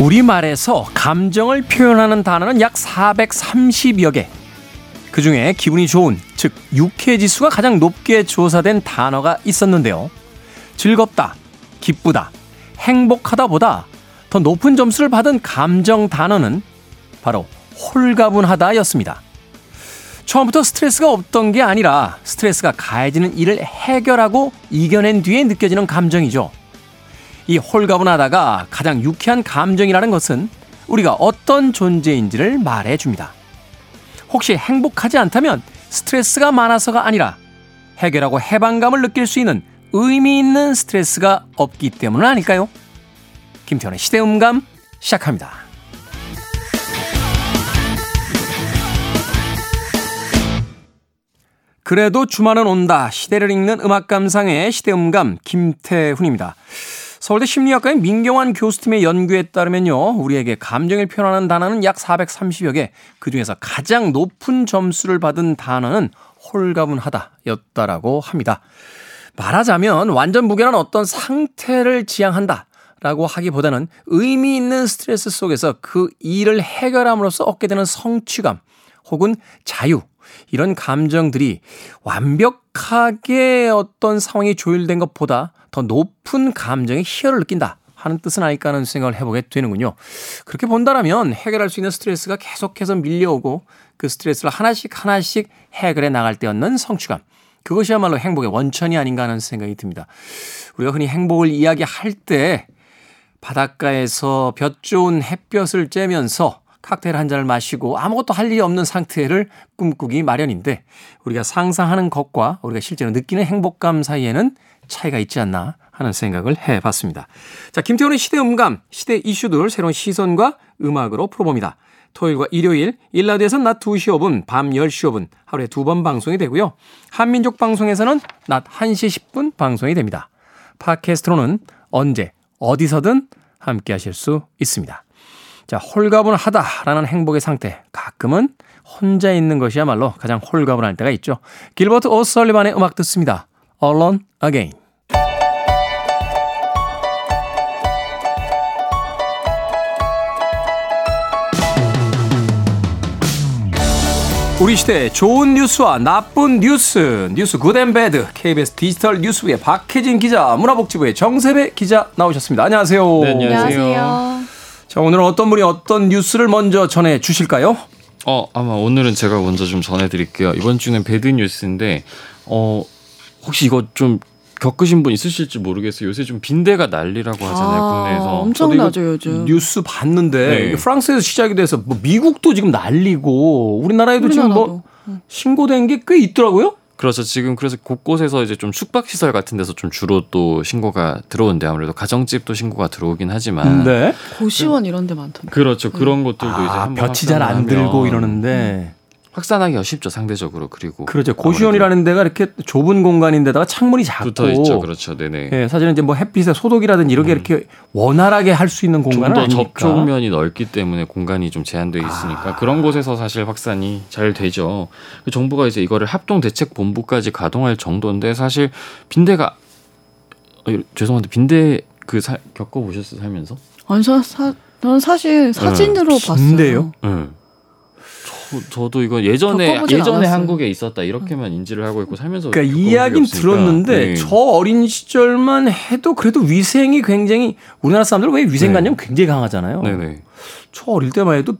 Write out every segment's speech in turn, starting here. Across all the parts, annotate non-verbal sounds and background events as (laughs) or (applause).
우리말에서 감정을 표현하는 단어는 약 430여 개. 그 중에 기분이 좋은, 즉, 유쾌 지수가 가장 높게 조사된 단어가 있었는데요. 즐겁다, 기쁘다, 행복하다 보다 더 높은 점수를 받은 감정 단어는 바로 홀가분하다 였습니다. 처음부터 스트레스가 없던 게 아니라 스트레스가 가해지는 일을 해결하고 이겨낸 뒤에 느껴지는 감정이죠. 이 홀가분하다가 가장 유쾌한 감정이라는 것은 우리가 어떤 존재인지를 말해 줍니다. 혹시 행복하지 않다면 스트레스가 많아서가 아니라 해결하고 해방감을 느낄 수 있는 의미 있는 스트레스가 없기 때문 아닐까요? 김태훈의 시대음감 시작합니다. 그래도 주말은 온다. 시대를 읽는 음악 감상의 시대음감 김태훈입니다. 서울대 심리학과의 민경환 교수팀의 연구에 따르면요. 우리에게 감정을 표현하는 단어는 약 430여 개. 그 중에서 가장 높은 점수를 받은 단어는 홀가분하다 였다라고 합니다. 말하자면 완전 무결한 어떤 상태를 지향한다. 라고 하기보다는 의미 있는 스트레스 속에서 그 일을 해결함으로써 얻게 되는 성취감 혹은 자유 이런 감정들이 완벽하게 어떤 상황이 조율된 것보다 더 높은 감정의 희열을 느낀다 하는 뜻은 아닐까 하는 생각을 해보게 되는군요. 그렇게 본다라면 해결할 수 있는 스트레스가 계속해서 밀려오고 그 스트레스를 하나씩 하나씩 해결해 나갈 때 얻는 성취감. 그것이야말로 행복의 원천이 아닌가 하는 생각이 듭니다. 우리가 흔히 행복을 이야기할 때 바닷가에서 볕 좋은 햇볕을 쬐면서 칵테일 한 잔을 마시고 아무것도 할 일이 없는 상태를 꿈꾸기 마련인데 우리가 상상하는 것과 우리가 실제로 느끼는 행복감 사이에는 차이가 있지 않나 하는 생각을 해봤습니다. 자, 김태훈의 시대 음감, 시대 이슈들 새로운 시선과 음악으로 풀어봅니다. 토요일과 일요일, 일라드에서는 낮 2시 5분, 밤 10시 5분 하루에 두 번 방송이 되고요. 한민족 방송에서는 낮 1시 10분 방송이 됩니다. 팟캐스트로는 언제, 어디서든 함께 하실 수 있습니다. 자, 홀가분하다라는 행복의 상태. 가끔은 혼자 있는 것이야말로 가장 홀가분할 때가 있죠. 길버트 오설리반의 음악 듣습니다. Alone Again. 우리 시대 좋은 뉴스와 나쁜 뉴스, 뉴스 Good and Bad, KBS 디지털 뉴스부의 박혜진 기자, 문화복지부의 정새배 기자 나오셨습니다. 안녕하세요. 네, 안녕하세요. 자, 오늘은 어떤 분이 어떤 뉴스를 먼저 전해 주실까요? 어, 아마 오늘은 제가 먼저 좀 전해 드릴게요. 이번 주는 bad 뉴스인데, 어, 혹시 이거 좀 겪으신 분 있으실지 모르겠어요. 요새 좀 빈대가 난리라고 하잖아요, 아, 국내에서. 엄청나죠, 요즘. 뉴스 봤는데 네. 프랑스에서 시작이 돼서 뭐 미국도 지금 난리고 우리나라에도 우리나라도. 지금 뭐 신고된 게 꽤 있더라고요. 그렇죠. 지금 그래서 곳곳에서 이제 좀 숙박 시설 같은 데서 좀 주로 또 신고가 들어오는데 아무래도 가정집도 신고가 들어오긴 하지만 네. 고시원 이런 데 많던데. 그렇죠. 그런 것들도 아, 이제 볕이 잘 안 들고 이러는데 확산하기가 쉽죠 상대적으로 그리고 그렇죠 고시원이라는 데가 이렇게 좁은 공간인데다가 창문이 작고 붙어 있죠 그렇죠 네네 예, 사실은 이제 뭐 햇빛에 소독이라든지 이렇게 음. 이렇게 원활하게 할 수 있는 공간은 좀더 접촉면이 넓기 때문에 공간이 좀 제한되어 있으니까 아. 그런 곳에서 사실 확산이 잘 되죠 그 정부가 이제 이거를 합동 대책 본부까지 가동할 정도인데 사실 빈대가 어, 죄송한데 빈대 그 사, 겪어 보셨어요 살면서? 아니 저 사, 저는 사실 사진으로 네. 봤어요. 빈대요? 네. 저, 도 이거 예전에 예전에 한국에 있었다 이렇게만 인지를 하고 있고 살면서 그러니까 이야기는 들었는데 네. 저 어린 시절만 해도 그래도 위생이 굉장히 우리나라 사람들 왜 위생관념 네. 굉장히 강하잖아요. 네네. 저 어릴 때만 해도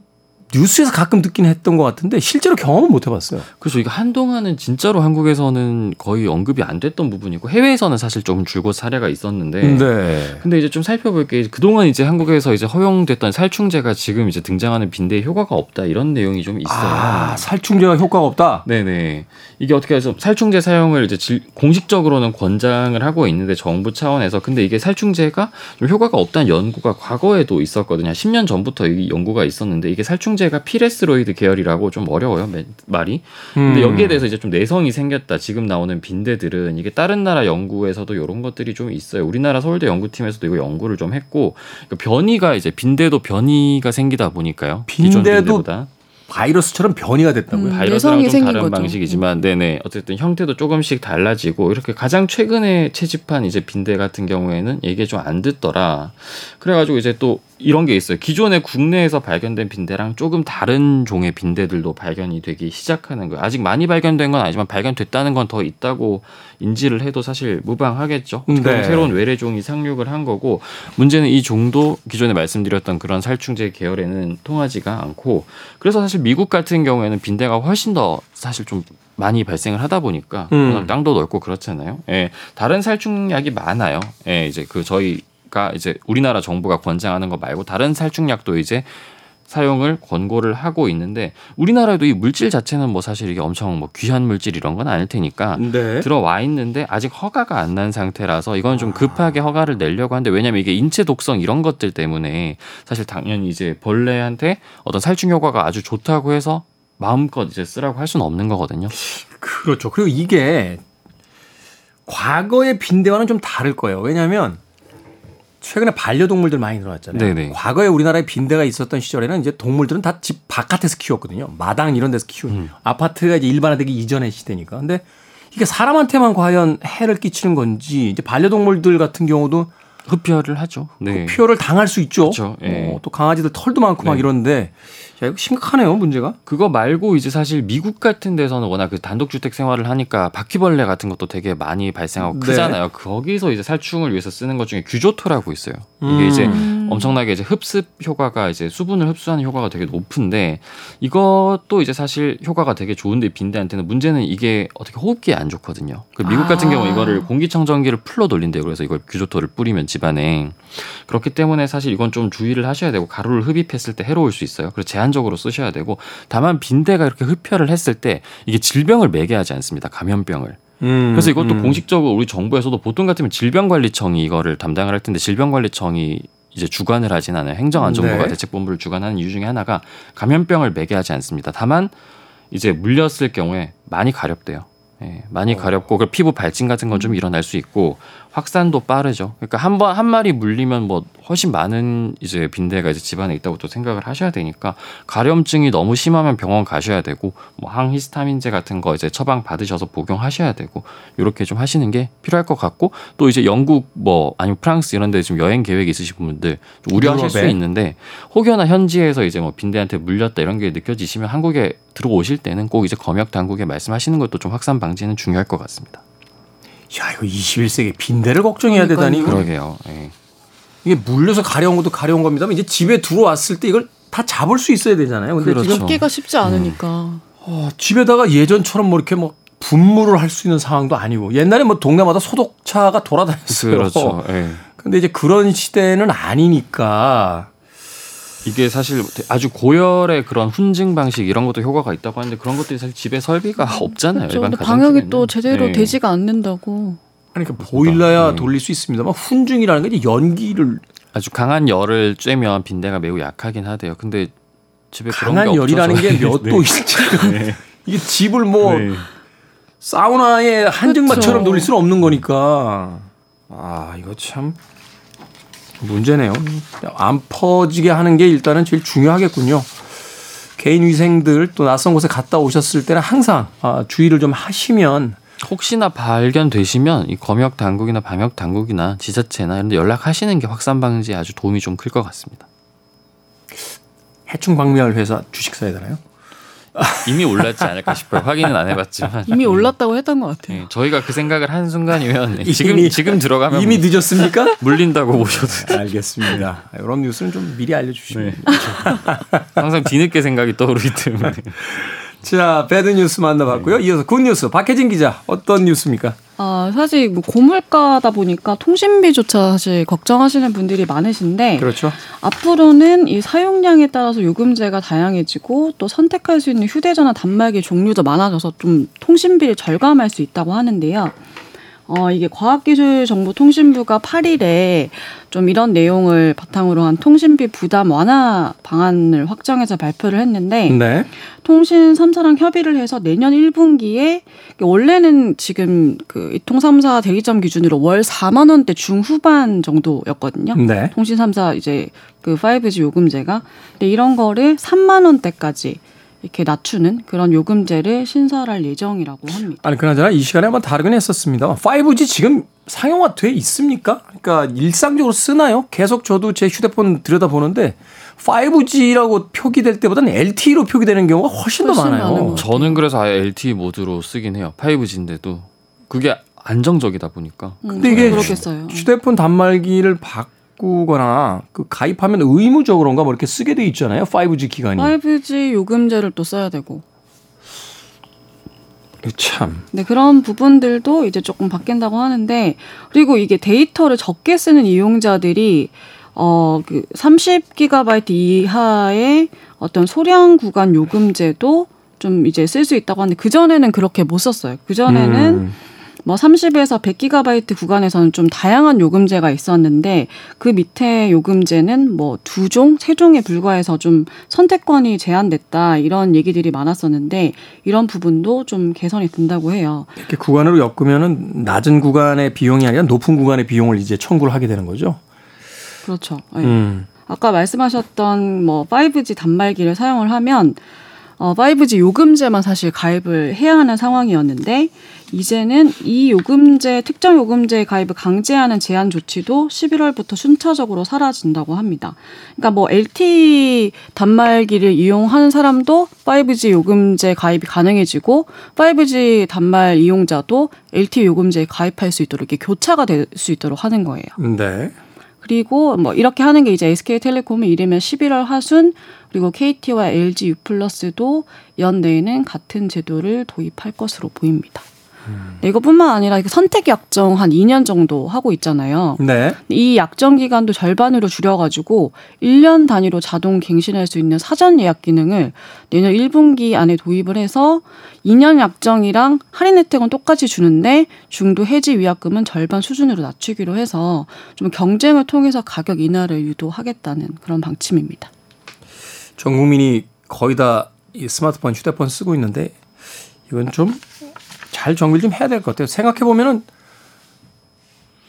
뉴스에서 가끔 듣긴 했던 것 같은데 실제로 경험은 못 해봤어요. 그렇죠. 이게 한동안은 진짜로 한국에서는 거의 언급이 안 됐던 부분이고 해외에서는 사실 조금 줄곧 사례가 있었는데. 네. 근데 이제 좀 살펴볼 게 그동안 이제 한국에서 이제 허용됐던 살충제가 지금 이제 등장하는 빈대에 효과가 없다 이런 내용이 좀 있어요. 아, 살충제가 효과가 없다. 네네. 이게 어떻게 해서 살충제 사용을 이제 질, 공식적으로는 권장을 하고 있는데 정부 차원에서 근데 이게 살충제가 좀 효과가 없다는 연구가 과거에도 있었거든요. 10년 전부터 이 연구가 있었는데 이게 살충 항생제가 피레스로이드 계열이라고 좀 어려워요 말이. 근데 음. 여기에 대해서 이제 좀 내성이 생겼다. 지금 나오는 빈대들은 이게 다른 나라 연구에서도 이런 것들이 좀 있어요. 우리나라 서울대 연구팀에서도 이거 연구를 좀 했고 그러니까 변이가 이제 빈대도 변이가 생기다 보니까요. 빈대도 바이러스처럼 변이가 됐다고요? 음, 바이러스랑 좀 다른 거죠. 방식이지만, 음. 네네. 어쨌든 형태도 조금씩 달라지고, 이렇게 가장 최근에 채집한 이제 빈대 같은 경우에는 이게 좀 안 듣더라. 그래가지고 이제 또 이런 게 있어요. 기존에 국내에서 발견된 빈대랑 조금 다른 종의 빈대들도 발견이 되기 시작하는 거예요. 아직 많이 발견된 건 아니지만 발견됐다는 건 더 있다고 인지를 해도 사실 무방하겠죠. 네. 그럼 새로운 외래종이 상륙을 한 거고 문제는 이 종도 기존에 말씀드렸던 그런 살충제 계열에는 통하지가 않고 그래서 사실 미국 같은 경우에는 빈대가 훨씬 더 사실 좀 많이 발생을 하다 보니까 음. 땅도 넓고 그렇잖아요. 예, 다른 살충약이 많아요. 예, 이제 그 저희 가 이제 우리나라 정부가 권장하는 거 말고 다른 살충약도 이제 사용을 권고를 하고 있는데 우리나라에도 이 물질 자체는 뭐 사실 이게 엄청 뭐 귀한 물질 이런 건 아닐 테니까 네. 들어와 있는데 아직 허가가 안 난 상태라서 이건 좀 급하게 허가를 내려고 하는데 왜냐면 이게 인체 독성 이런 것들 때문에 사실 당연히 이제 벌레한테 어떤 살충 효과가 아주 좋다고 해서 마음껏 이제 쓰라고 할 수는 없는 거거든요. 그렇죠. 그리고 이게 과거의 빈대와는 좀 다를 거예요. 왜냐하면 최근에 반려동물들 많이 들어왔잖아요. 네네. 과거에 우리나라에 빈대가 있었던 시절에는 이제 동물들은 다 집 바깥에서 키웠거든요. 마당 이런 데서 키우고 음. 아파트가 이제 일반화되기 이전의 시대니까. 근데 이게 사람한테만 과연 해를 끼치는 건지 이제 반려동물들 같은 경우도 흡혈을 하죠. 네. 표를 당할 수 있죠. 그렇죠. 예. 어, 또 강아지들 털도 많고 막 네. 이런데 야 이거 심각하네요 문제가. 그거 말고 이제 사실 미국 같은 데서는 워낙 그 단독주택 생활을 하니까 바퀴벌레 같은 것도 되게 많이 발생하고 네. 크잖아요. 거기서 이제 살충을 위해서 쓰는 것 중에 규조토라고 있어요. 이게 음. 이제 음. 엄청나게 이제 흡습 효과가 이제 수분을 흡수하는 효과가 되게 높은데 이것도 이제 사실 효과가 되게 좋은데 빈대한테는 문제는 이게 어떻게 호흡기에 안 좋거든요. 그 미국 같은 아. 경우 이거를 공기청정기를 풀로 돌린대요. 그래서 이걸 규조토를 뿌리면 집안에 그렇기 때문에 사실 이건 좀 주의를 하셔야 되고 가루를 흡입했을 때 해로울 수 있어요. 그래서 제한 적으로 쓰셔야 되고 다만 빈대가 이렇게 흡혈을 했을 때 이게 질병을 매개 하지 않습니다. 감염병을. 음, 그래서 이것도 음. 공식적으로 우리 정부에서도 보통 같으면 질병관리청이 이거를 담당을 할 텐데 질병관리청이 이제 주관을 하진 않아요. 행정안전부가 네. 대책본부를 주관하는 이유 중에 하나가 감염병을 매개하지 않습니다. 다만 이제 물렸을 경우에 많이 가렵대요. 예, 많이 어. 가렵고 그 피부 발진 같은 건 좀 일어날 수 있고 확산도 빠르죠. 그러니까 한번 한 마리 물리면 뭐 훨씬 많은 이제 빈대가 이제 집안에 있다고 또 생각을 하셔야 되니까 가려움증이 너무 심하면 병원 가셔야 되고 뭐 항히스타민제 같은 거 이제 처방 받으셔서 복용하셔야 되고 이렇게 좀 하시는 게 필요할 것 같고 또 이제 영국 뭐 아니면 프랑스 이런 데 지금 여행 계획이 있으신 분들 좀 우려하실 수? 있는데 혹여나 현지에서 이제 뭐 빈대한테 물렸다 이런 게 느껴지시면 한국에 들어오실 때는 꼭 이제 검역 당국에 말씀하시는 것도 좀 확산 방지는 중요할 것 같습니다. 야 이거 21세기 빈대를 걱정해야 그러니까요. 되다니. 그러게요. 예. 이게 물려서 가려운 것도 가려운 겁니다만 이제 집에 들어왔을 때 이걸 다 잡을 수 있어야 되잖아요. 근데 그렇죠. 지금 잡기가 쉽지 않으니까. 어, 집에다가 예전처럼 뭐 이렇게 뭐 분무를 할 수 있는 상황도 아니고 옛날에 뭐 동네마다 소독차가 돌아다녔어요. 그렇죠. 예. 근데 이제 그런 시대는 아니니까 이게 사실 아주 고열의 그런 훈증 방식 이런 것도 효과가 있다고 하는데 그런 것들이 사실 집에 설비가 없잖아요. 그렇죠. 일반. 방역이 또 제대로 예. 되지가 않는다고. 그러니까 보일러야 네. 돌릴 수 있습니다만 훈증이라는 게 이제 연기를 아주 강한 열을 쬐면 빈대가 매우 약하긴 하대요. 근데 집에 그런 강한 게 열이라는 없어서. 게몇 (laughs) 네. 도일지 네. 이게 집을 뭐 네. 사우나의 한증막처럼 그렇죠. 돌릴 수는 없는 거니까 아 이거 참 문제네요. 안 퍼지게 하는 게 일단은 제일 중요하겠군요. 개인 위생들 또 낯선 곳에 갔다 오셨을 때는 항상 아, 주의를 좀 하시면 혹시나 발견되시면 이 검역 당국이나 방역 당국이나 지자체나 이런 데 연락하시는 게 확산 방지에 아주 도움이 좀 클 것 같습니다. 해충 박멸 회사 주식 사야 되나요? 이미 올랐지 않을까 싶어요. 확인은 안 해봤지만 이미 올랐다고 했던 것 같아요. 예, 저희가 그 생각을 한 순간이면 이미- 지금 지금 들어가면 이미 늦었습니까? (laughs) 물린다고 보셔도 돼요. 알겠습니다. 이런 뉴스는 좀 미리 알려주시면 네. (laughs) 항상 뒤늦게 생각이 떠오르기 때문에 자, bad 뉴스 만나봤고요. 이어서 good 뉴스 박혜진 기자 어떤 뉴스입니까? 아, 사실 뭐 고물가다 보니까 통신비조차 사실 걱정하시는 분들이 많으신데 그렇죠. 앞으로는 이 사용량에 따라서 요금제가 다양해지고 또 선택할 수 있는 휴대전화 단말기 종류도 많아져서 좀 통신비를 절감할 수 있다고 하는데요. 어, 이게 과학기술정보통신부가 8일에 좀 이런 내용을 바탕으로 한 통신비 부담 완화 방안을 확정해서 발표를 했는데 네. 통신 3사랑 협의를 해서 내년 1분기에 원래는 지금 그 이통 3사 대리점 기준으로 월 4만 원대 중후반 정도였거든요. 네. 통신 3사 이제 그 5G 요금제가 근데 이런 거를 3만 원대까지 이렇게 낮추는 그런 요금제를 신설할 예정이라고 합니다. 아니 그나저나 이 시간에 한번 다루긴 했었습니다. 5G 지금 상용화 돼 있습니까? 그러니까 일상적으로 쓰나요? 계속 저도 제 휴대폰 들여다보는데 5G라고 표기될 때보다는 LTE로 표기되는 경우가 훨씬, 훨씬 더 많아요. 저는 그래서 아예 LTE 모드로 쓰긴 해요. 5G인데도 그게 안정적이다 보니까. 음, 근데 이게 그렇겠어요. 휴대폰 단말기를 바꾸거나 그 가입하면 의무적으로인가 뭐 이렇게 쓰게 돼 있잖아요. 5G 기간이. 5G 요금제를 또 써야 되고. 참. 네, 그런 부분들도 이제 조금 바뀐다고 하는데 그리고 이게 데이터를 적게 쓰는 이용자들이 어, 그 30GB 이하의 어떤 소량 구간 요금제도 좀 이제 쓸 수 있다고 하는데 그전에는 그렇게 못 썼어요. 그전에는 음. 뭐 30에서 100GB 구간에서는 좀 다양한 요금제가 있었는데 그 밑에 요금제는 뭐 두 종, 세 종에 불과해서 좀 선택권이 제한됐다 이런 얘기들이 많았었는데 이런 부분도 좀 개선이 된다고 해요. 이렇게 구간으로 엮으면은 낮은 구간의 비용이 아니라 높은 구간의 비용을 이제 청구를 하게 되는 거죠. 그렇죠. 네. 음. 아까 말씀하셨던 뭐 5G 단말기를 사용을 하면 어 5G 요금제만 사실 가입을 해야 하는 상황이었는데 이제는 이 요금제 특정 요금제 가입을 강제하는 제한 조치도 11월부터 순차적으로 사라진다고 합니다. 그러니까 뭐 LTE 단말기를 이용하는 사람도 5G 요금제 가입이 가능해지고 5G 단말 이용자도 LTE 요금제에 가입할 수 있도록 이렇게 교차가 될 수 있도록 하는 거예요. 네. 그리고 뭐 이렇게 하는 게 이제 SK텔레콤이 이르면 11월 하순 그리고 KT와 LG U+도 연내에는 같은 제도를 도입할 것으로 보입니다. 네, 이것뿐만 아니라 선택 약정 한 2년 정도 하고 있잖아요. 네. 이 약정 기간도 절반으로 줄여가지고 1년 단위로 자동 갱신할 수 있는 사전 예약 기능을 내년 1분기 안에 도입을 해서 2년 약정이랑 할인 혜택은 똑같이 주는데 중도 해지 위약금은 절반 수준으로 낮추기로 해서 좀 경쟁을 통해서 가격 인하를 유도하겠다는 그런 방침입니다. 전 국민이 거의 다 이 스마트폰, 휴대폰 쓰고 있는데 이건 좀 잘 정비를 좀 해야 될 것 같아요. 생각해 보면은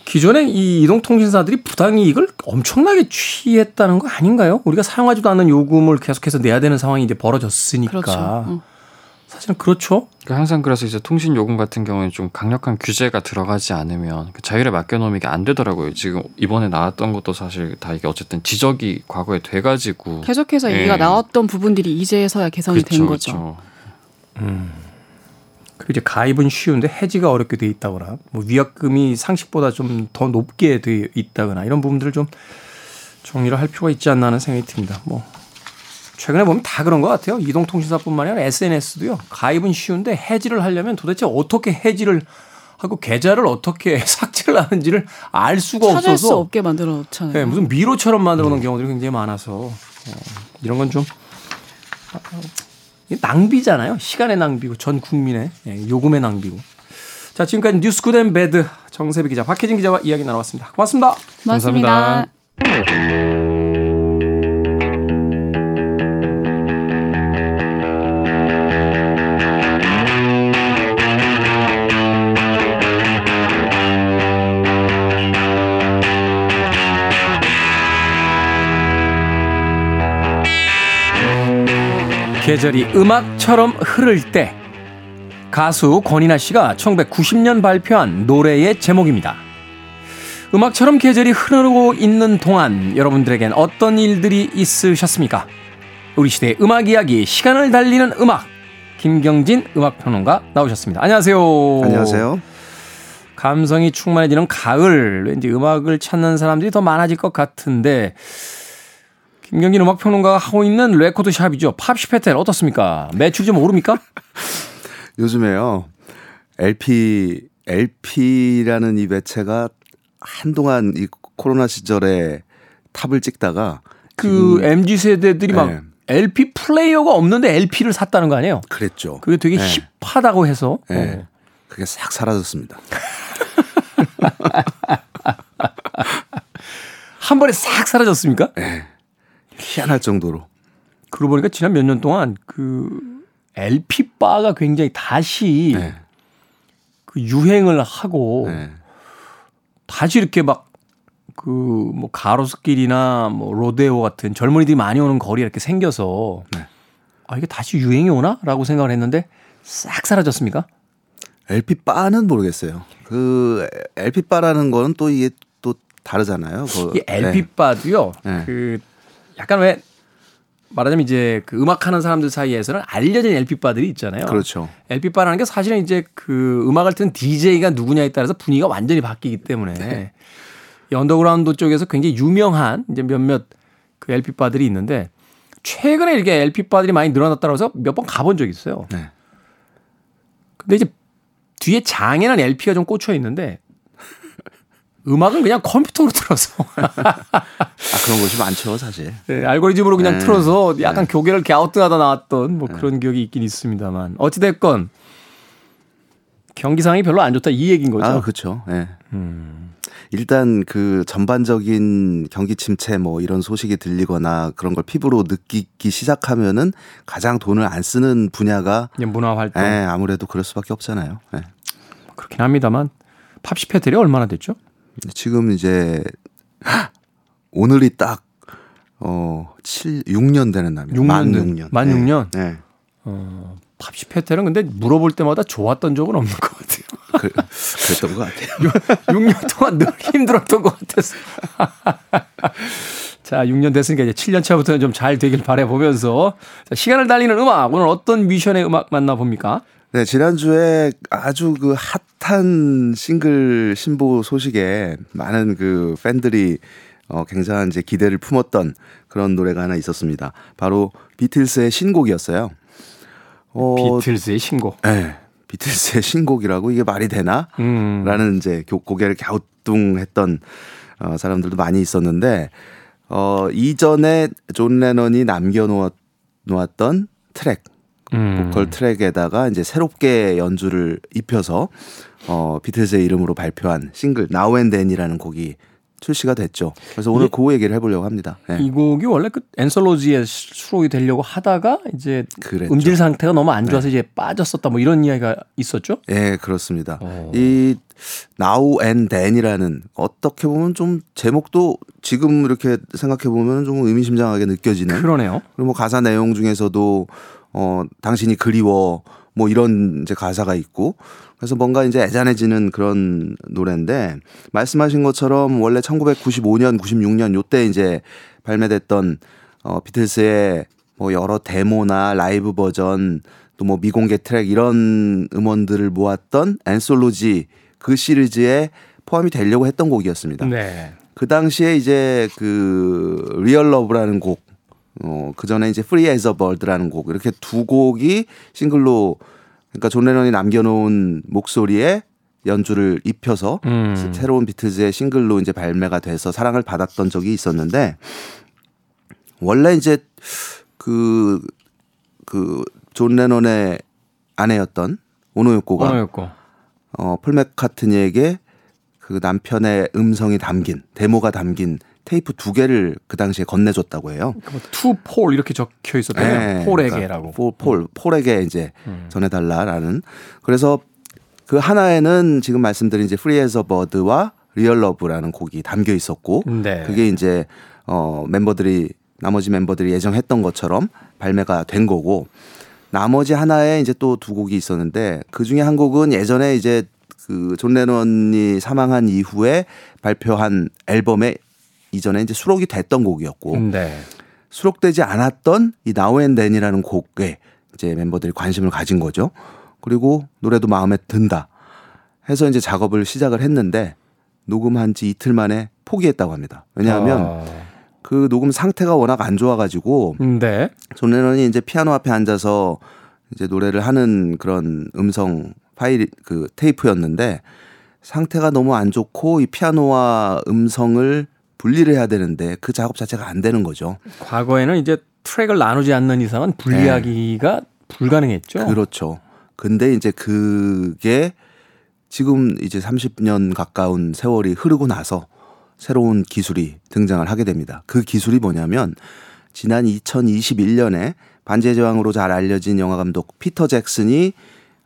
기존에 이 이동통신사들이 부당이익을 엄청나게 취했다는 거 아닌가요? 우리가 사용하지도 않는 요금을 계속해서 내야 되는 상황이 이제 벌어졌으니까. 그렇죠. 어. 사실은 그렇죠. 그러니까 항상 그래서 이제 통신 요금 같은 경우에는 좀 강력한 규제가 들어가지 않으면 그 자율에 맡겨놓으면 이게 안 되더라고요. 지금 이번에 나왔던 것도 사실 다 이게 어쨌든 지적이 과거에 돼가지고 계속해서 예. 얘기가 나왔던 부분들이 이제서야 개선이 된 그렇죠, 거죠. 그렇죠. 그리고 이제 가입은 쉬운데 해지가 어렵게 돼 있다거나 뭐 위약금이 상식보다 좀 더 높게 돼 있다거나 이런 부분들을 좀 정리를 할 필요가 있지 않나 하는 생각이 듭니다. 뭐 최근에 보면 다 그런 것 같아요. 이동통신사뿐만 아니라 SNS도요. 가입은 쉬운데 해지를 하려면 도대체 어떻게 해지를 하고 계좌를 어떻게 (laughs) 삭제를 하는지를 알 수가 찾을 수 없어서 없게 만들어 놓잖아요. 네, 무슨 미로처럼 만들어 놓은 경우들이 굉장히 많아서 어, 이런 건 좀 낭비잖아요. 시간의 낭비고 전 국민의 예, 요금의 낭비고. 자 지금까지 뉴스 Good and Bad 정새배 기자, 박혜진 기자와 이야기 나눠봤습니다. 고맙습니다. 맞습니다. 감사합니다. 계절이 음악처럼 흐를 때 가수 권이나 씨가 1990년 발표한 노래의 제목입니다. 음악처럼 계절이 흐르고 있는 동안 여러분들에겐 어떤 일들이 있으셨습니까? 우리 시대의 음악 이야기 시간을 달리는 음악 김경진 음악평론가 나오셨습니다. 안녕하세요. 안녕하세요. 감성이 충만해지는 가을 왠지 음악을 찾는 사람들이 더 많아질 것 같은데 김경진 음악평론가가 하고 있는 레코드샵이죠. 팝시페텔 어떻습니까? 매출 좀 오릅니까? (laughs) 요즘에요. LP LP라는 이 매체가 한동안 이 코로나 시절에 top을 찍다가 그 지금 MZ 세대들이 막 네. LP 플레이어가 없는데 LP를 샀다는 거 아니에요? 그랬죠. 그게 되게 네. hip하다고 해서 네. 어. 그게 싹 사라졌습니다. (laughs) 한 번에 싹 사라졌습니까? 희한할 정도로. 그러고 보니까 지난 몇 년 동안 그 LP 바가 굉장히 다시 네. 그 유행을 하고 네. 다시 이렇게 막 그 뭐 가로수길이나 뭐 로데오 같은 젊은이들이 많이 오는 거리에 이렇게 생겨서 네. 아, 이게 다시 유행이 오나?라고 생각을 했는데 싹 사라졌습니까? LP 바는 모르겠어요. 그 LP 바라는 거는 또 이게 또 다르잖아요. 그, 이 LP 바도요. 네. 그 약간 왜 말하자면 이제 그 음악 하는 사람들 사이에서는 알려진 LP 바들이 있잖아요. 그렇죠. LP 바라는 게 사실은 이제 그 음악을 듣는 DJ가 누구냐에 따라서 분위기가 완전히 바뀌기 때문에 네. 이 언더그라운드 쪽에서 굉장히 유명한 이제 몇몇 그 LP 바들이 있는데 최근에 이렇게 LP 바들이 많이 늘어났다고 해서 몇 번 가본 적이 있어요. 네. 근데 이제 뒤에 장에는 LP가 좀 꽂혀 있는데 음악은 그냥 컴퓨터로 들어서 (laughs) 아 그런 것이 많죠, 사실. 네, 알고리즘으로 그냥 네. 틀어서 약간 교계를 갸우뚱하다 나왔던 뭐 그런 기억이 있긴 있습니다만 어찌됐건 경기 상황이 별로 안 좋다 이 얘기인 거죠. 아, 그렇죠. 예. 일단 그 전반적인 경기 침체 뭐 이런 소식이 들리거나 그런 걸 피부로 느끼기 시작하면은 가장 돈을 안 쓰는 분야가 문화 활동 예, 아무래도 그럴 수밖에 없잖아요. 예. 그렇긴 합니다만 팝시 페텔이 얼마나 됐죠? 지금 이제 오늘이 딱 어, 7, 6년 되는 날입니다. 6년 만 된- 6년. 만 6년? 네. 어, 팝시 페텔은 근데 물어볼 때마다 좋았던 적은 없는 것 같아요. (laughs) 그, 그랬던 것 같아요. 6 년 동안 늘 힘들었던 것 같아서. (laughs) 자, 6년 됐으니까 이제 7년 차부터는 좀 잘 되길 바라보면서 자, 시간을 달리는 음악 오늘 어떤 미션의 음악 만나봅니까? 네, 지난주에 아주 그 핫한 싱글 신보 소식에 많은 그 팬들이 어, 굉장한 이제 기대를 품었던 그런 노래가 하나 있었습니다. 바로 비틀스의 신곡이었어요. 어, 비틀즈의 신곡. 네, 비틀스의 신곡이라고 이게 말이 되나? 음. 라는 이제 교- 고개를 갸우뚱했던 어, 사람들도 많이 있었는데 어, 이전에 존 레넌이 남겨 놓았던 트랙 음. 보컬 트랙에다가 이제 새롭게 연주를 입혀서 어 비틀즈의 이름으로 발표한 싱글 Now and Then이라는 곡이 출시가 됐죠. 그래서 오늘 그 얘기를 해보려고 합니다. 네. 이 곡이 원래 그 엔솔로지에 수록이 되려고 하다가 이제 그랬죠. 음질 상태가 너무 안 좋아서 이제 빠졌었다 뭐 이런 이야기가 있었죠. 예, 그렇습니다. 어. 이 Now and Then이라는 어떻게 보면 좀 제목도 지금 이렇게 생각해 보면 좀 의미심장하게 느껴지는 그러네요. 그리고 뭐 가사 내용 중에서도 어 당신이 그리워 뭐 이런 이제 가사가 있고 그래서 뭔가 이제 애잔해지는 그런 노래인데 말씀하신 것처럼 원래 1995년 96년 요때 이제 발매됐던 어 비틀스의 뭐 여러 데모나 라이브 버전 또 뭐 미공개 트랙 이런 음원들을 모았던 Anthology 그 시리즈에 포함이 되려고 했던 곡이었습니다. 네. 그 당시에 이제 그 Real Love라는 곡, 어, 그 전에 이제 Free as a Bird라는 곡, 이렇게 두 곡이 싱글로, 그러니까 존 레넌이 남겨놓은 목소리에 연주를 입혀서 음. 새로운 비틀즈의 싱글로 이제 발매가 돼서 사랑을 받았던 적이 있었는데, 원래 이제 그, 그, 존 레넌의 아내였던 오노 요코가 언어였고. 어, 폴 맥카트니에게 그 남편의 음성이 담긴 데모가 담긴 테이프 두 개를 그 당시에 건네줬다고 해요. To Paul 이렇게 적혀 있었대요. 네, 폴에게라고. 그러니까 폴, 폴, 폴에게 이제 음. 전해달라라는. 그래서 그 하나에는 지금 말씀드린 이제 Free as a Bird와 Real Love라는 곡이 담겨 있었고 네. 그게 이제 어 멤버들이 나머지 멤버들이 예정했던 것처럼 발매가 된 거고 나머지 하나에 이제 또 두 곡이 있었는데 그 중에 한 곡은 예전에 이제 그존 레넌이 사망한 이후에 발표한 앨범에 이전에 이제 수록이 됐던 곡이었고 네. 수록되지 않았던 이 Now and Then이라는 곡에 이제 멤버들이 관심을 가진 거죠. 그리고 노래도 마음에 든다 해서 이제 작업을 시작을 했는데 녹음한 지 이틀 만에 포기했다고 합니다. 왜냐하면 아, 그 녹음 상태가 워낙 안 좋아가지고 네. 존 레넌이 이제 피아노 앞에 앉아서 이제 노래를 하는 그런 음성 파일 그 테이프였는데 상태가 너무 안 좋고 이 피아노와 음성을 분리를 해야 되는데 그 작업 자체가 안 되는 거죠. 과거에는 이제 트랙을 나누지 않는 이상은 분리하기가 불가능했죠. 그렇죠. 근데 이제 그게 지금 이제 30년 가까운 세월이 흐르고 나서 새로운 기술이 등장을 하게 됩니다. 그 기술이 뭐냐면 지난 2021년에 반지의 제왕으로 잘 알려진 영화 감독 피터 잭슨이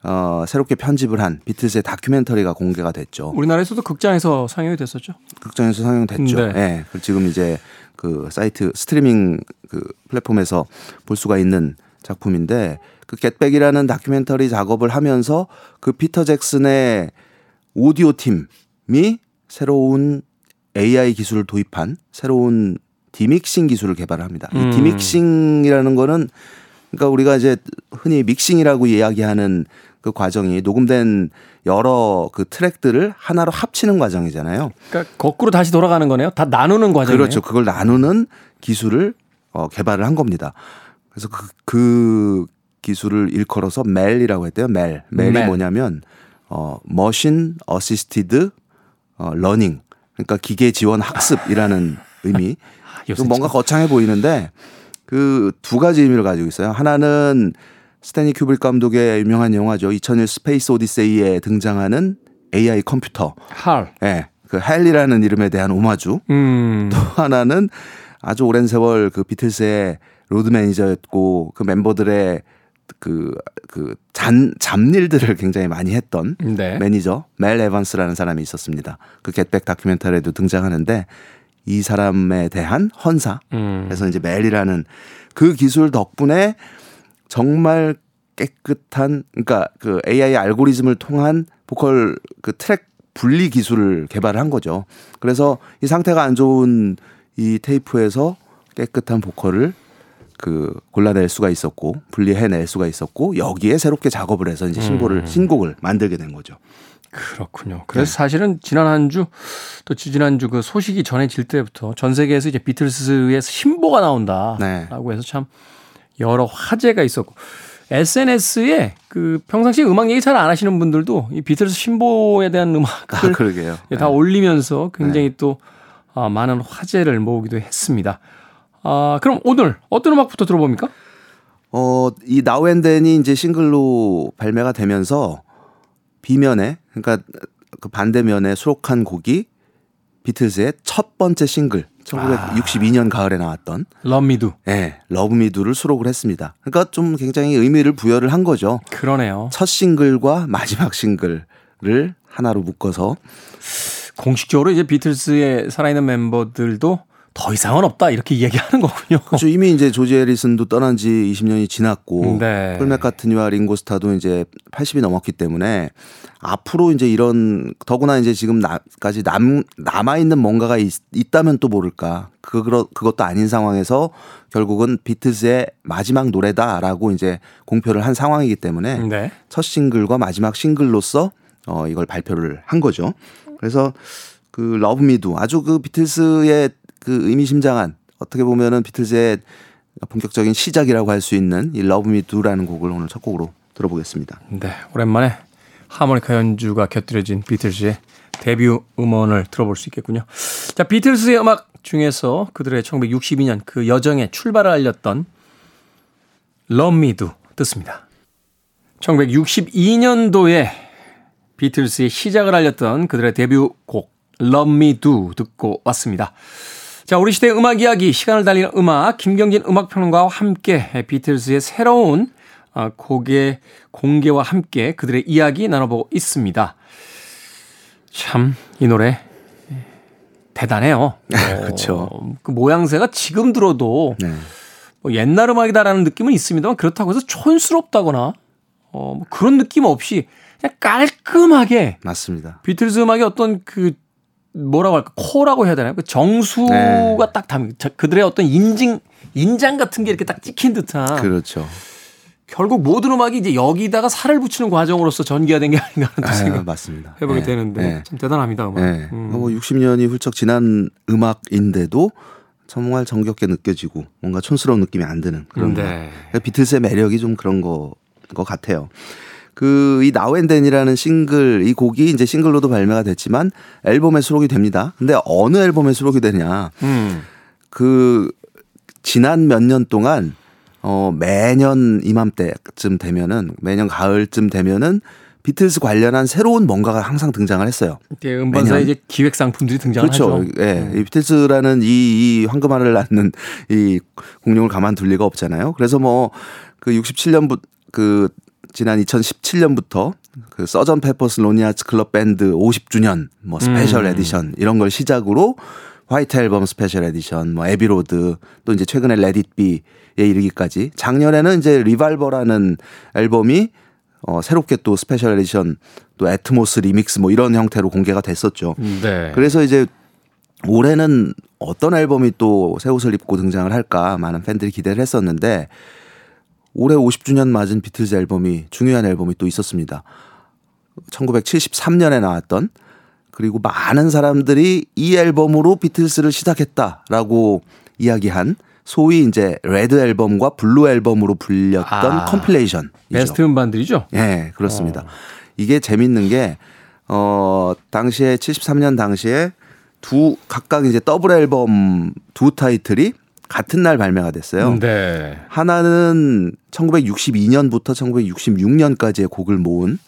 어, 새롭게 편집을 한 비틀스의 다큐멘터리가 공개가 됐죠. 우리나라에서도 극장에서 상영이 됐었죠. 극장에서 상영됐죠. 네. 네. 그리고 지금 이제 그 사이트 스트리밍 그 플랫폼에서 볼 수가 있는 작품인데 그 Get Back이라는 다큐멘터리 작업을 하면서 그 피터 잭슨의 오디오 팀이 새로운 AI 기술을 도입한 새로운 demixing 기술을 개발합니다. 음. 이 demixing이라는 거는 그러니까 우리가 이제 흔히 믹싱이라고 이야기하는 그 과정이 녹음된 여러 그 트랙들을 하나로 합치는 과정이잖아요. 그러니까 거꾸로 다시 돌아가는 거네요. 다 나누는 과정이에요. 그렇죠. 그걸 나누는 기술을 어, 개발을 한 겁니다. 그래서 그, 그 기술을 일컬어서 MAL이라고 했대요. MAL. MAL이 MAL. 뭐냐면 어, Machine Assisted 어, Learning. 그러니까 기계 지원 학습이라는 (laughs) 의미. 좀 뭔가 거창해 보이는데 그 두 가지 의미를 가지고 있어요. 하나는 스탠리 큐브릭 감독의 유명한 영화죠. 2001 Space Odyssey에 등장하는 AI 컴퓨터. HAL. 예. 그 HAL이라는 이름에 대한 오마주. 음. 또 하나는 아주 오랜 세월 그 비틀스의 로드 매니저였고 그 멤버들의 그, 그 잔, 잡일들을 굉장히 많이 했던 네. 매니저 멜 에반스라는 사람이 있었습니다. 그 Get Back 다큐멘터리에도 등장하는데 이 사람에 대한 헌사. 음. 그래서 이제 MAL이라는 그 기술 덕분에 정말 깨끗한 그러니까 그 AI 알고리즘을 통한 보컬 그 트랙 분리 기술을 개발한 거죠. 그래서 이 상태가 안 좋은 이 테이프에서 깨끗한 보컬을 그 골라낼 수가 있었고 분리해낼 수가 있었고 여기에 새롭게 작업을 해서 이제 신곡을 신곡을 만들게 된 거죠. 그렇군요. 그래서 사실은 지난 한 주또 지지난 주 그 소식이 전해질 때부터 전 세계에서 이제 비틀스의 신보가 나온다라고 네. 해서 참 여러 화제가 있었고 SNS에 그 평상시에 음악 얘기 잘 안 하시는 분들도 이 비틀스 신보에 대한 아, 음악을 그러게요. 예, 다 올리면서 굉장히 또 아, 많은 화제를 모으기도 했습니다. 아, 그럼 오늘 어떤 음악부터 들어봅니까? 어, 이 Now and Then이 이제 싱글로 발매가 되면서 B면에 그러니까 그 반대면에 수록한 곡이 비틀즈의 첫 번째 싱글 1962년 가을에 나왔던 Love Me Do. 예, Love Me Do를 수록을 했습니다. 그러니까 좀 굉장히 의미를 부여를 한 거죠. 그러네요. 첫 싱글과 마지막 싱글을 하나로 묶어서 공식적으로 이제 비틀스의 살아있는 멤버들도 더 이상은 없다 이렇게 (laughs) 이야기하는 거군요. 그렇죠. 이미 이제 조지 해리슨도 떠난 지 20년이 지났고 네. 폴 맥카트니와 링고스타도 이제 80이 넘었기 때문에 앞으로 이제 이런 더구나 이제 지금 나까지 남 남아 있는 뭔가가 있, 있다면 또 모를까. 그 그것도 아닌 상황에서 결국은 비틀스의 마지막 노래다라고 이제 공표를 한 상황이기 때문에 네. 첫 싱글과 마지막 싱글로서 어 이걸 발표를 한 거죠. 그래서 그 Love Me Do 아주 그 비틀스의 그 의미심장한 어떻게 보면은 비틀즈의 본격적인 시작이라고 할 수 있는 이 Love Me Do라는 곡을 오늘 첫 곡으로 들어보겠습니다. 네, 오랜만에 하모니카 연주가 곁들여진 비틀즈의 데뷔 음원을 들어볼 수 있겠군요. 자, 비틀즈의 음악 중에서 그들의 1962년 그 여정의 출발을 알렸던 Love Me Do 듣습니다. 1962년도에 비틀스의 시작을 알렸던 그들의 데뷔곡 Love Me Do 듣고 왔습니다. 자, 우리 시대의 음악 이야기, 시간을 달리는 음악, 김경진 음악평론가와 함께 비틀스의 새로운 아, 곡의 공개와 함께 그들의 이야기 나눠보고 있습니다. 참, 이 노래 대단해요. 그쵸. 어, 그 모양새가 지금 들어도 네. 뭐 옛날 음악이다라는 느낌은 있습니다만 그렇다고 해서 촌스럽다거나 어, 뭐 그런 느낌 없이 그냥 깔끔하게 맞습니다. 비틀즈 음악의 어떤 그 뭐라고 할까 코라고 해야 되나요? 그 정수가 네. 딱 담, 저- 그들의 어떤 인증 인장 같은 게 이렇게 딱 찍힌 듯한 그렇죠. 결국 모든 음악이 이제 여기다가 살을 붙이는 과정으로서 전개가 된 게 아닌가 하는 또 아, 생각 맞습니다. 해보게 네. 되는데 네. 참 대단합니다 음악. 네. 음. 뭐 60년이 훌쩍 지난 음악인데도 정말 정겹게 느껴지고 뭔가 촌스러운 느낌이 안 드는 그런 네. 비틀스의 매력이 좀 그런 거, 것 같아요. 그 이 Now and Then이라는 싱글 이 곡이 이제 싱글로도 발매가 됐지만 앨범에 수록이 됩니다. 근데 어느 앨범에 수록이 되냐? 음. 그 지난 몇 년 동안 어 매년 이맘때쯤 되면은 매년 가을쯤 되면은 비틀스 관련한 새로운 뭔가가 항상 등장을 했어요. 음반사에 매년. 이제 기획 상품들이 등장하죠. 그렇죠. 예. 이 비틀스라는 이, 이 황금알을 낳는 이 공룡을 가만둘 리가 없잖아요. 그래서 뭐 그 67년부터 그 지난 2017년부터 그 Sgt. Pepper's Lonely Hearts Club Band 50주년 뭐 special 음. 에디션 이런 걸 시작으로 White 앨범 special edition, 뭐 Abbey Road, 또 이제 최근에 Let It Be에 이르기까지 작년에는 이제 Revolver라는 앨범이 어 새롭게 또 special edition 또 Atmos remix 뭐 이런 형태로 공개가 됐었죠. 네. 그래서 이제 올해는 어떤 앨범이 또 새 옷을 입고 등장을 할까 많은 팬들이 기대를 했었는데 올해 50주년 맞은 비틀즈 앨범이 중요한 앨범이 또 있었습니다. 1973년에 나왔던 그리고 많은 사람들이 이 앨범으로 비틀스를 시작했다라고 이야기한 소위 이제 Red 앨범과 Blue 앨범으로 불렸던 아, compilation. 베스트 음반들이죠. 예, 그렇습니다. 어. 이게 재밌는 게, 어, 당시에 73년 당시에 두, 각각 이제 더블 앨범 두 타이틀이 같은 날 발매가 됐어요. 네. 하나는 1962년부터 1966년까지의 곡을 모은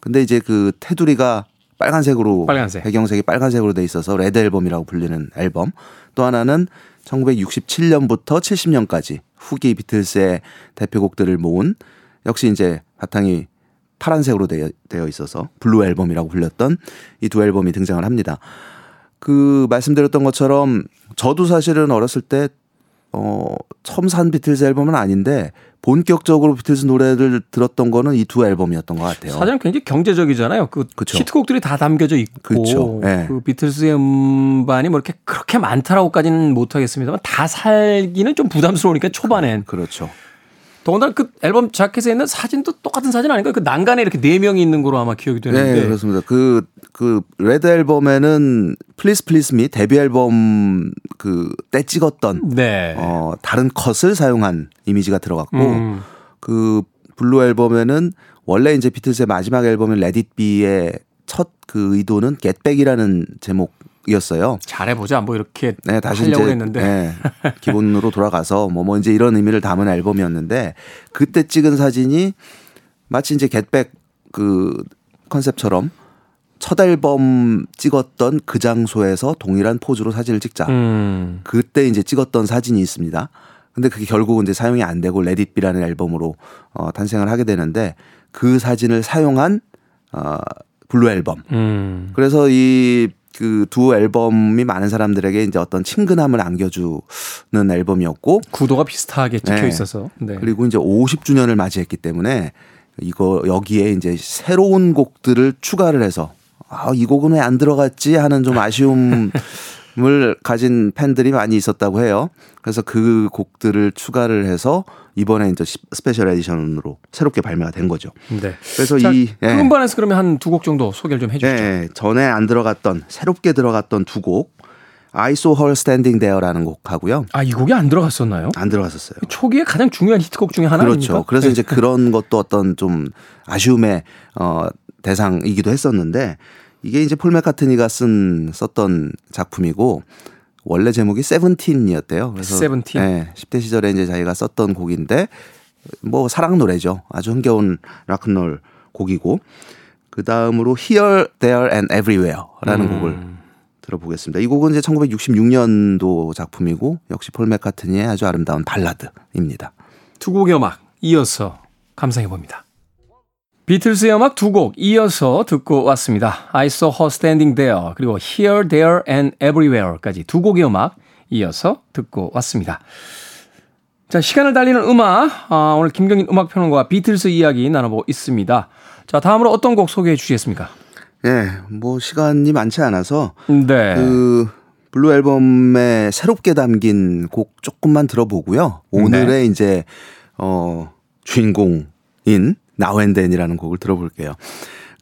근데 이제 그 테두리가 빨간색으로 빨간색. 배경색이 빨간색으로 돼 있어서 레드 앨범이라고 불리는 앨범. 또 하나는 1967년부터 70년까지 후기 비틀스의 대표곡들을 모은 역시 이제 바탕이 파란색으로 되어, 되어 있어서 블루 앨범이라고 불렸던 이 두 앨범이 등장을 합니다. 그 말씀드렸던 것처럼 저도 사실은 어렸을 때 어, 처음 산 비틀즈 앨범은 아닌데 본격적으로 비틀즈 노래를 들었던 거는 이 두 앨범이었던 것 같아요. 사실은 굉장히 경제적이잖아요. 그 그쵸. 히트곡들이 다 담겨져 있고 그쵸. 예. 그 비틀스의 음반이 뭐 이렇게 그렇게 많다라고까지는 못하겠습니다만 다 사기는 좀 부담스러우니까 초반엔 그렇죠. 더군다나 그 앨범 자켓에 있는 사진도 똑같은 사진 아닌가요? 그 난간에 이렇게 네 명이 있는 거로 아마 기억이 되는데 네, 그렇습니다. 그, 그, 레드 앨범에는 Please Please Me 데뷔 앨범 그 때 찍었던 네. 어, 다른 컷을 사용한 이미지가 들어갔고 음. 그 블루 앨범에는 원래 이제 비틀스의 마지막 앨범인 Let It Be의 첫 그 의도는 Get Back이라는 제목이었어요. 잘해보자 뭐 이렇게 네, 다시 하려고 이제 했는데 네, 기본으로 돌아가서 뭐, 뭐 이제 이런 의미를 담은 앨범이었는데 그때 찍은 사진이 마치 이제 Get Back 그 컨셉처럼 첫 앨범 찍었던 그 장소에서 동일한 포즈로 사진을 찍자. 음. 그때 이제 찍었던 사진이 있습니다. 근데 그게 결국은 이제 사용이 안 되고 Let It Be라는 앨범으로 어, 탄생을 하게 되는데 그 사진을 사용한 어, 블루 앨범. 음. 그래서 이 그 두 앨범이 많은 사람들에게 이제 어떤 친근함을 안겨주는 앨범이었고 구도가 비슷하게 찍혀 네. 있어서 네. 그리고 이제 50주년을 맞이했기 때문에 이거 여기에 이제 새로운 곡들을 추가를 해서 아, 이 곡은 왜 안 들어갔지 하는 좀 아쉬움을 (laughs) 가진 팬들이 많이 있었다고 해요. 그래서 그 곡들을 추가를 해서 이번에 이제 시- special edition으로 새롭게 발매가 된 거죠. 네. 그래서 자, 이그 예. 음반에서 그러면 한 두 곡 정도 소개를 좀 해주시죠. 네, 전에 안 들어갔던 새롭게 들어갔던 두 곡 I Saw Her Standing There라는 곡하고요. 아, 이 곡이 안 들어갔었나요? 안 들어갔었어요. 초기에 가장 중요한 히트곡 중에 하나 그렇죠. 아닙니까? 그래서 네. 이제 그런 것도 어떤 좀 아쉬움의 어 대상이기도 했었는데 이게 이제 폴 맥카트니가 쓴 썼던 작품이고 원래 제목이 세븐틴이었대요. 그래서 세븐틴. 네, 10대 시절에 이제 자기가 썼던 곡인데 뭐 사랑 노래죠. 아주 흥겨운 락큰롤 곡이고 그 다음으로 Here, There and Everywhere라는 음. 곡을 들어보겠습니다. 이 곡은 이제 1960년도 작품이고 역시 폴 맥카트니의 아주 아름다운 발라드입니다. 두 곡의 음악 이어서 감상해 봅니다. 비틀스의 음악 두 곡 이어서 듣고 왔습니다. I saw her standing there 그리고 Here, There and Everywhere까지 두 곡의 음악 이어서 듣고 왔습니다. 자 시간을 달리는 음악 아, 오늘 김경진 음악 평론가와 비틀스 이야기 나눠보고 있습니다. 자 다음으로 어떤 곡 소개해 주시겠습니까? 예, 뭐 시간이 많지 않아서 네. 그 블루 앨범에 새롭게 담긴 곡 조금만 들어보고요. 오늘의 네. 이제 어 주인공인 Now and Then이라는 곡을 들어볼게요.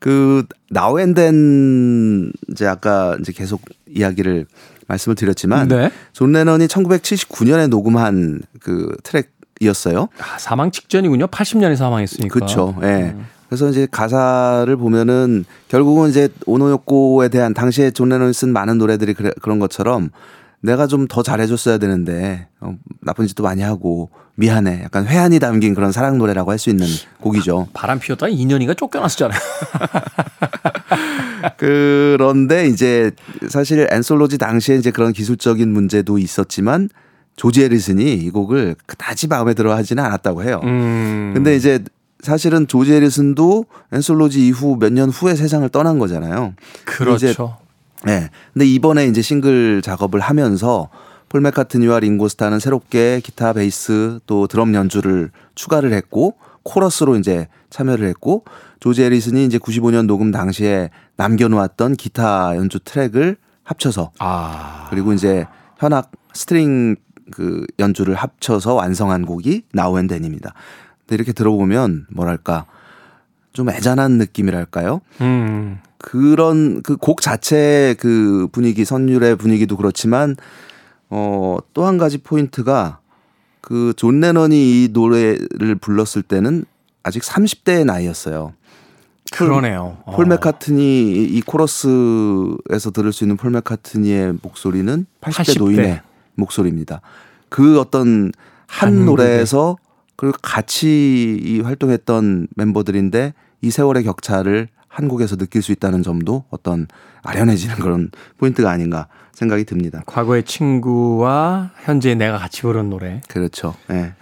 그 Now and Then 이제 아까 이제 계속 이야기를 말씀을 드렸지만 네. 존 레넌이 1979년에 녹음한 그 트랙이었어요. 아, 사망 직전이군요. 80년에 사망했으니까. 그렇죠. 예. 음. 그래서 이제 가사를 보면은 결국은 이제 오노 요코에 대한 당시에 존 레논이 쓴 많은 노래들이 그래, 그런 것처럼 내가 좀 더 잘해줬어야 되는데 어, 나쁜 짓도 많이 하고 미안해. 약간 회한이 담긴 그런 사랑 노래라고 할 수 있는 곡이죠. 바람 피웠다가 일 년인가 쫓겨났었잖아요. (laughs) 그런데 이제 사실 앤솔로지 당시에 이제 그런 기술적인 문제도 있었지만 조지 해리슨이 이 곡을 그다지 마음에 들어 하지는 않았다고 해요. 음. 근데 이제 사실은 조지 해리슨도 앤솔로지 이후 몇 년 후에 세상을 떠난 거잖아요. 그렇죠. 네. 근데 이번에 이제 싱글 작업을 하면서 폴 맥카트니와 링고스타는 새롭게 기타, 베이스 또 드럼 연주를 추가를 했고 코러스로 이제 참여를 했고 조지 해리슨이 이제 95년 녹음 당시에 남겨놓았던 기타 연주 트랙을 합쳐서 아. 그리고 이제 현악 스트링 그 연주를 합쳐서 완성한 곡이 Now and Then입니다. 근데 이렇게 들어보면 뭐랄까 좀 애잔한 느낌이랄까요? 음. 그런 그 곡 자체 그 분위기 선율의 분위기도 그렇지만 어 또 한 가지 포인트가 그 존 레넌이 이 노래를 불렀을 때는 아직 30대의 나이였어요. 그러네요. 폴 어. 맥카트니 이 코러스에서 들을 수 있는 폴 맥카트니의 목소리는 80대, 80대. 노인의 목소리입니다. 그 어떤 한한 노래에서 그리고 같이 이 활동했던 멤버들인데 이 세월의 격차를 한 곡에서 느낄 수 있다는 점도 어떤 아련해지는 그런 포인트가 아닌가 생각이 듭니다. 과거의 친구와 현재 내가 같이 부른 노래. 그렇죠. 예.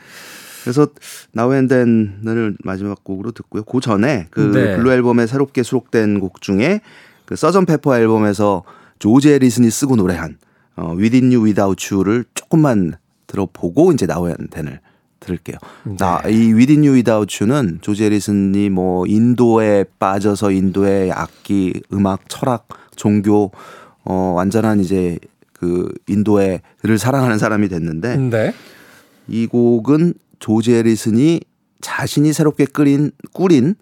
그래서 Now and Then을 마지막 곡으로 듣고요. 그 전에 그 네. 블루 앨범에 새롭게 수록된 곡 중에 그 Sgt. Pepper 앨범에서 조지 해리슨이 쓰고 노래한 어, Within You Without You를 조금만 들어보고 이제 Now and Then을 들을게요. 나, 이 Within You Without You는 조지 해리슨이 뭐 인도에 빠져서 인도의 악기, 음악, 철학, 종교 어 완전한 이제 그 인도에를 사랑하는 사람이 됐는데 네. 이 곡은 조지 해리슨이 자신이 새롭게 끓인 꾸린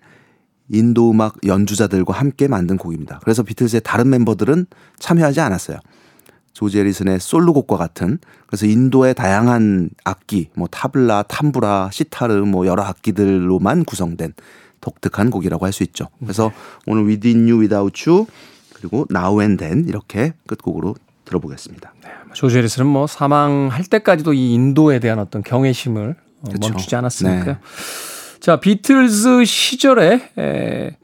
인도 음악 연주자들과 함께 만든 곡입니다. 그래서 비틀즈의 다른 멤버들은 참여하지 않았어요. 조지 해리슨의 솔로곡과 같은 그래서 인도의 다양한 악기 뭐 타블라, 탐브라, 시타르 뭐 여러 악기들로만 구성된 독특한 곡이라고 할 수 있죠. 그래서 오늘 Within You Without You 그리고 Now and Then 이렇게 끝곡으로 들어보겠습니다. 조지 해리슨은 뭐 사망할 때까지도 이 인도에 대한 어떤 경외심을 어, 그쵸. 멈추지 않았으니까요. 네. 자, 비틀즈 시절에 에,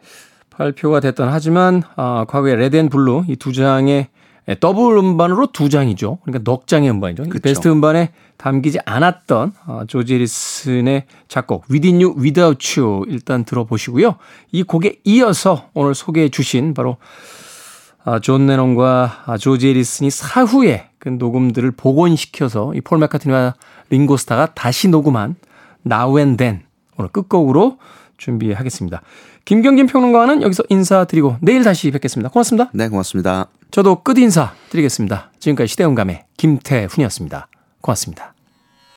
발표가 됐던 하지만 아, 과거에 Red and Blue 이 두 장의 에, 더블 음반으로 두 장이죠. 그러니까 넉 장의 음반이죠. 이 그쵸. 베스트 음반에 담기지 않았던 어, 조지 해리슨의 작곡 Within You Without You 일단 들어보시고요. 이 곡에 이어서 오늘 소개해 주신 바로 아, 존 레논과 아, 조지 해리슨의 사후에 그 녹음들을 복원시켜서 이 폴 맥카트니와 링고 스타가 다시 녹음한 Now and Then 오늘 끝곡으로 준비하겠습니다. 김경진 평론가는 여기서 인사드리고 내일 다시 뵙겠습니다. 고맙습니다. 네, 고맙습니다. 저도 끝 인사 드리겠습니다. 지금까지 시대음감의 김태훈이었습니다. 고맙습니다.